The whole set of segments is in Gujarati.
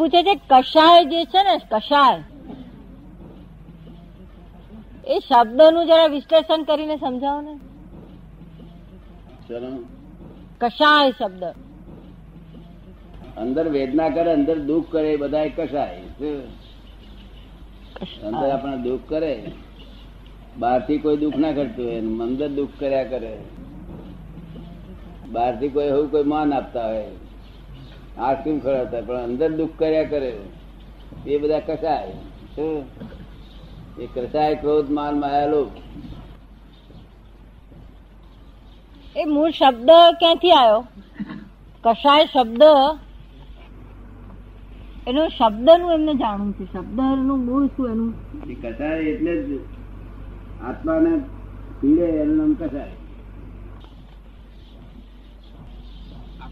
પૂછે છે કશાય જે છે ને કશાય? એ શબ્દનું જરા વિશ્લેષણ કરીને સમજાવો ને. કશાય શબ્દ. અંદર વેદના કરે અંદર દુઃખ કરે બધા કશાય. અંદર આપણે દુઃખ કરે. બહારથી કોઈ દુઃખ ના કરતું હોય અંદર દુઃખ કર્યા કરે. બહારથી કોઈ એવું કોઈ માન આપતા હોય. આઈસ્ક્રીમ ખવડાવતા પણ અંદર દુઃખ કર્યા કરે. એ બધા કસાય. શું? એ કસાય ક્રોધ માન માયાલો. એ મૂળ શબ્દ ક્યાંથી આવ્યો? કસાય શબ્દ. એનો શબ્દનું એમને જાણવું છે. શબ્દનું મૂળ શું એનું? કસાય એટલે જ આત્માને પીડે એનું નામ કસાય.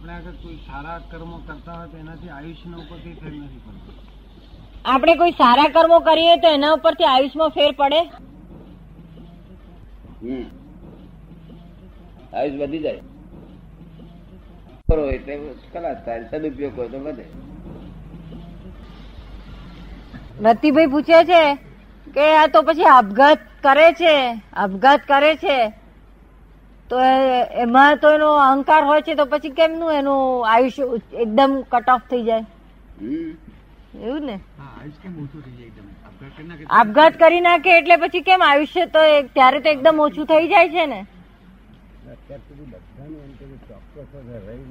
આપણે આગળ કોઈ સારા કર્મો કરતા હોય તો એનાથી આયુષ્યના ઉપરથી ફેર નથી પડતો. આપણે કોઈ સારા કર્મો કરીએ તો એના ઉપરથી આયુષમાં ફેર પડે? આયુષ વધી જાય. કરો એટલે ખલાસ થાય સદુપયોગ હોય તો વધે. રતિભાઈ પૂછે છે કે આ તો પછી આપઘાત કરે છે? આપઘાત કરે છે? તો એમાં તો એનો અહંકાર હોય છે તો પછી કેમનું એનું આયુષ્ય એકદમ કટ ઓફ થઈ જાય? એવું ને? હા આયુષ કેમ ઓછું થઈ જાય એકદમ આપઘાત કરી નાખે એટલે પછી કેમ આયુષ્ય તો ત્યારે તો એકદમ ઓછું થઈ જાય છે ને?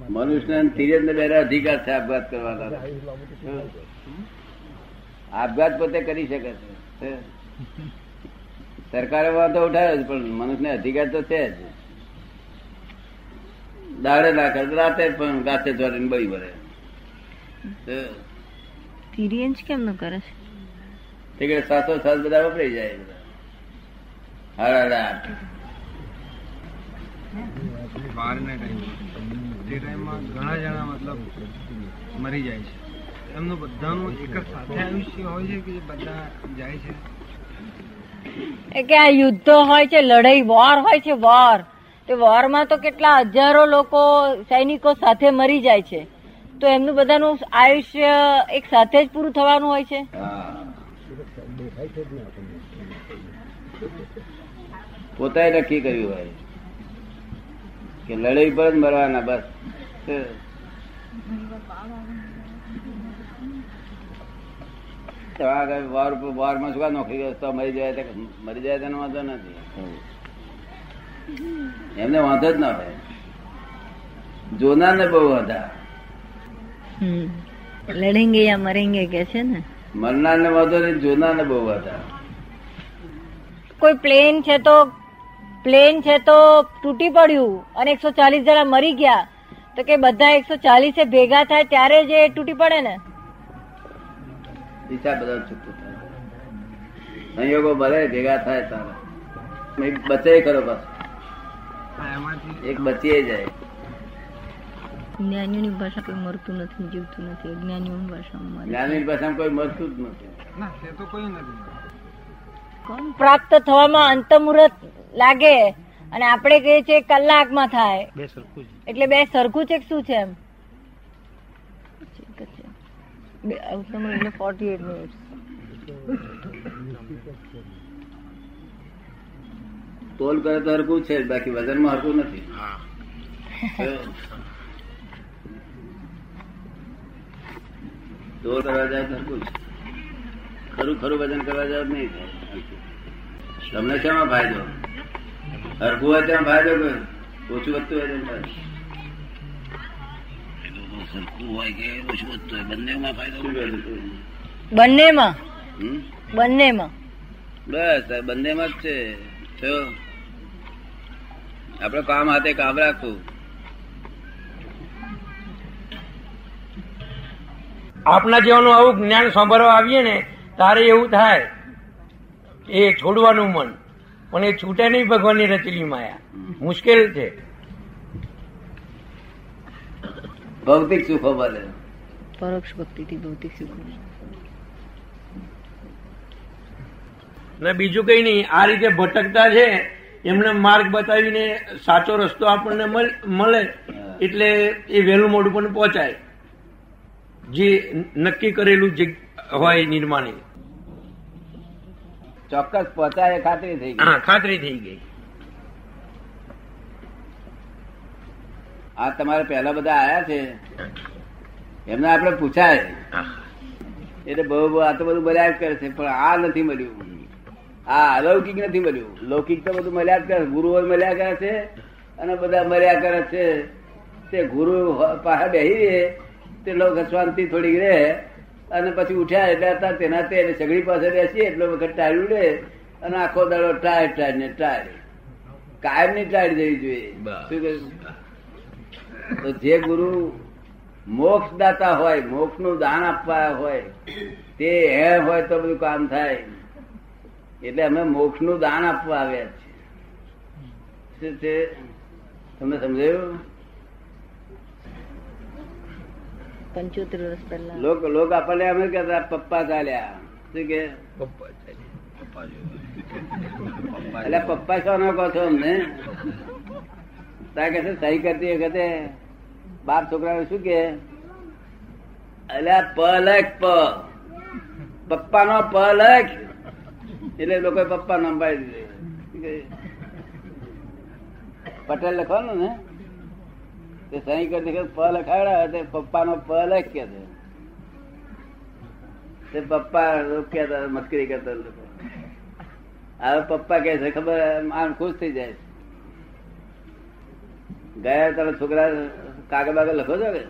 મનુષ્ય બેરા અધિકાર છે આપઘાત કરવાના. આપઘાત પોતે કરી શકે છે. સરકારે વાંધો ઉઠાવ્યો છે, પણ મનુષ્યને અધિકાર તો છે જ. દાડે ના રાતે પણ ગાતે ચોરીને બળી પડે તિરિયંશ કેમ ન કરે? છે તે કે સાસો સાસ બધા વપરાઈ જાય બધા. હાડા આઠ ટાઈમ તે ટાઈમમાં ઘણા જણા મતલબ મરી જાય છે. એમનું બધાનું એક જ સાથે આયુષ્ય હોય છે કે બધા જાય છે? એ કે આ યુદ્ધો હોય છે લડાઈ વોર હોય છે વોર તે વોરમાં તો કેટલા હજારો લોકો સૈનિકો સાથે મરી જાય છે. તો એમનું બધાનું આયુષ્ય એક સાથે જ પૂરું થવાનું હોય છે? પોતાએ નક્કી કર્યું હોય કે લડાઈ પર જ મરવાના, બસ. વાર ઉપર વારમાં શું નોકરી મરી જાય મરી જાય તેનો વાંધો નથી. એમને વાંધો જ ના હોય જોનાર ને બહુ વાંધા લડેંગે યા મરેંગે કે છે ને? મરનાર ને વાંધો નહીં જોનાર ને બહુ વાંધા કોઈ પ્લેન છે તો પ્લેન છે તો તૂટી પડ્યું અને એકસો ચાલીસ જણા મરી ગયા. તો કે બધા એકસો ચાલીસે ભેગા થાય ત્યારે જ એ તૂટી પડે ને? હિસાબ બધા ચૂકતું થાય. સંયોગો ભલે ભેગા થાય તારા. બચે કરો પાછો. એક બચી જાય. જ્ઞાનીઓની ભાષા કોઈ મરતું નથી જીવતું નથી. જ્ઞાનીઓની ભાષામાં જ્ઞાની ભાષામાં કોઈ મરતું જ નથી. ના તે તો કોઈ નથી. પ્રાપ્ત થવામાં અંતમુહૂર્ત લાગે અને આપણે કહીએ છીએ કલાકમાં થાય. બે સરખું એટલે બે સરખું છે કે શું છે એમ? ઠીક છે. બે અંતમુહૂર્ત એટલે ફોર્ટી એટ મિનિટ તોલ કરે તો હરકું છે બાકી વજનમાં હરકું નથી. તોલ કરવા જાય તો હરકું છે ખરું ખરું વજન કરવા જાય તો નહીં થાય. તમને શેમાં ફાયદો? હરકું હોય ત્યાં ફાયદો કે ઓછું વધતું હોય ફાયદો સરખું હોય કે ઓછું વધતું હોય બંનેમાં બંનેમાં? હમ? બંનેમાં. બસ બંનેમાં જ છે. જો આપડે કામ હાથે કામ રાખવું. આપના જેવાનું આવું જ્ઞાન સાંભળવા આવીએ ને તારે એવું થાય એ છોડવાનું મન પણ એ છૂટે નહીં ભગવાનની રચેલી માયા. મુશ્કેલ છે. ભૌતિક સુખો મળે. પરોક્ષ ભક્તિથી ભૌતિક સુખો ને બીજું કઈ નહીં આ રીતે ભટકતા છે એમને માર્ગ બતાવીને સાચો રસ્તો આપણને મળ- એટલે એ વહેલું મોડું પણ પહોંચાય. જે નક્કી કરેલું જે હોય નિર્માણ. ચોક્કસ પહોંચાય ખાતરી થઈ ગઈ. ખાતરી થઈ ગઈ. આ તમારે પહેલા બધા આયા છે? એમને આપણે પૂછાય. એટલે બહુ બહુ આ તો બધું બધા કરે છે પણ આ નથી મળ્યું. આ અલૌકિક નથી મળ્યું. લૌકિક તો બધું મળ્યા જ કરે ગુરુઓ મળ્યા કરે છે અને બધા મળ્યા કરે છે. તે ગુરુ પાસે બેસી રહે તે લોક શાંતિ થોડીક રહે અને પછી ઉઠ્યા એટલે તેના તે સગડી પાસે બેસી એટલો વખત ટાળ્યું રે અને આખો દાડો ટાળ ટાળ ને ટાળ. કાયમની ટાળ જવી જોઈએ. શું કહ્યું? તો જે ગુરુ મોક્ષ દાતા હોય મોક્ષનું દાન આપવા હોય તે હે હોય તો બધું કામ થાય. એટલે અમે મોક્ષનું દાન આપવા આવ્યા છીએ. શું છે? તમને સમજાયું? પંચોતેર વર્ષ પહેલા. લોક લોક આપણને અમે કહેતા પપ્પા ચાલ્યા. શું કે? પપ્પા. એટલે પપ્પા શું કહો છો અમને? તારે કે સહી કરતી વખતે બાપ છોકરા શું કે? અલ્યા પ લખ પ. પપ્પા નો પ લખ એટલે લોકો પપ્પા નામ પાડી દીધે પટેલ લખવાનું ને? તે સહી કરતી પ લખાવડા તે પપ્પા નો પ લખ કે છે. તે પપ્પા રોક્યા હતા મસ્કરી કરતા લોકો. હવે પપ્પા કે છે ખબર આમ ખુશ થઈ જાય. ગયા તમે છોકરા કાગળ બાગળ લખો છો કે?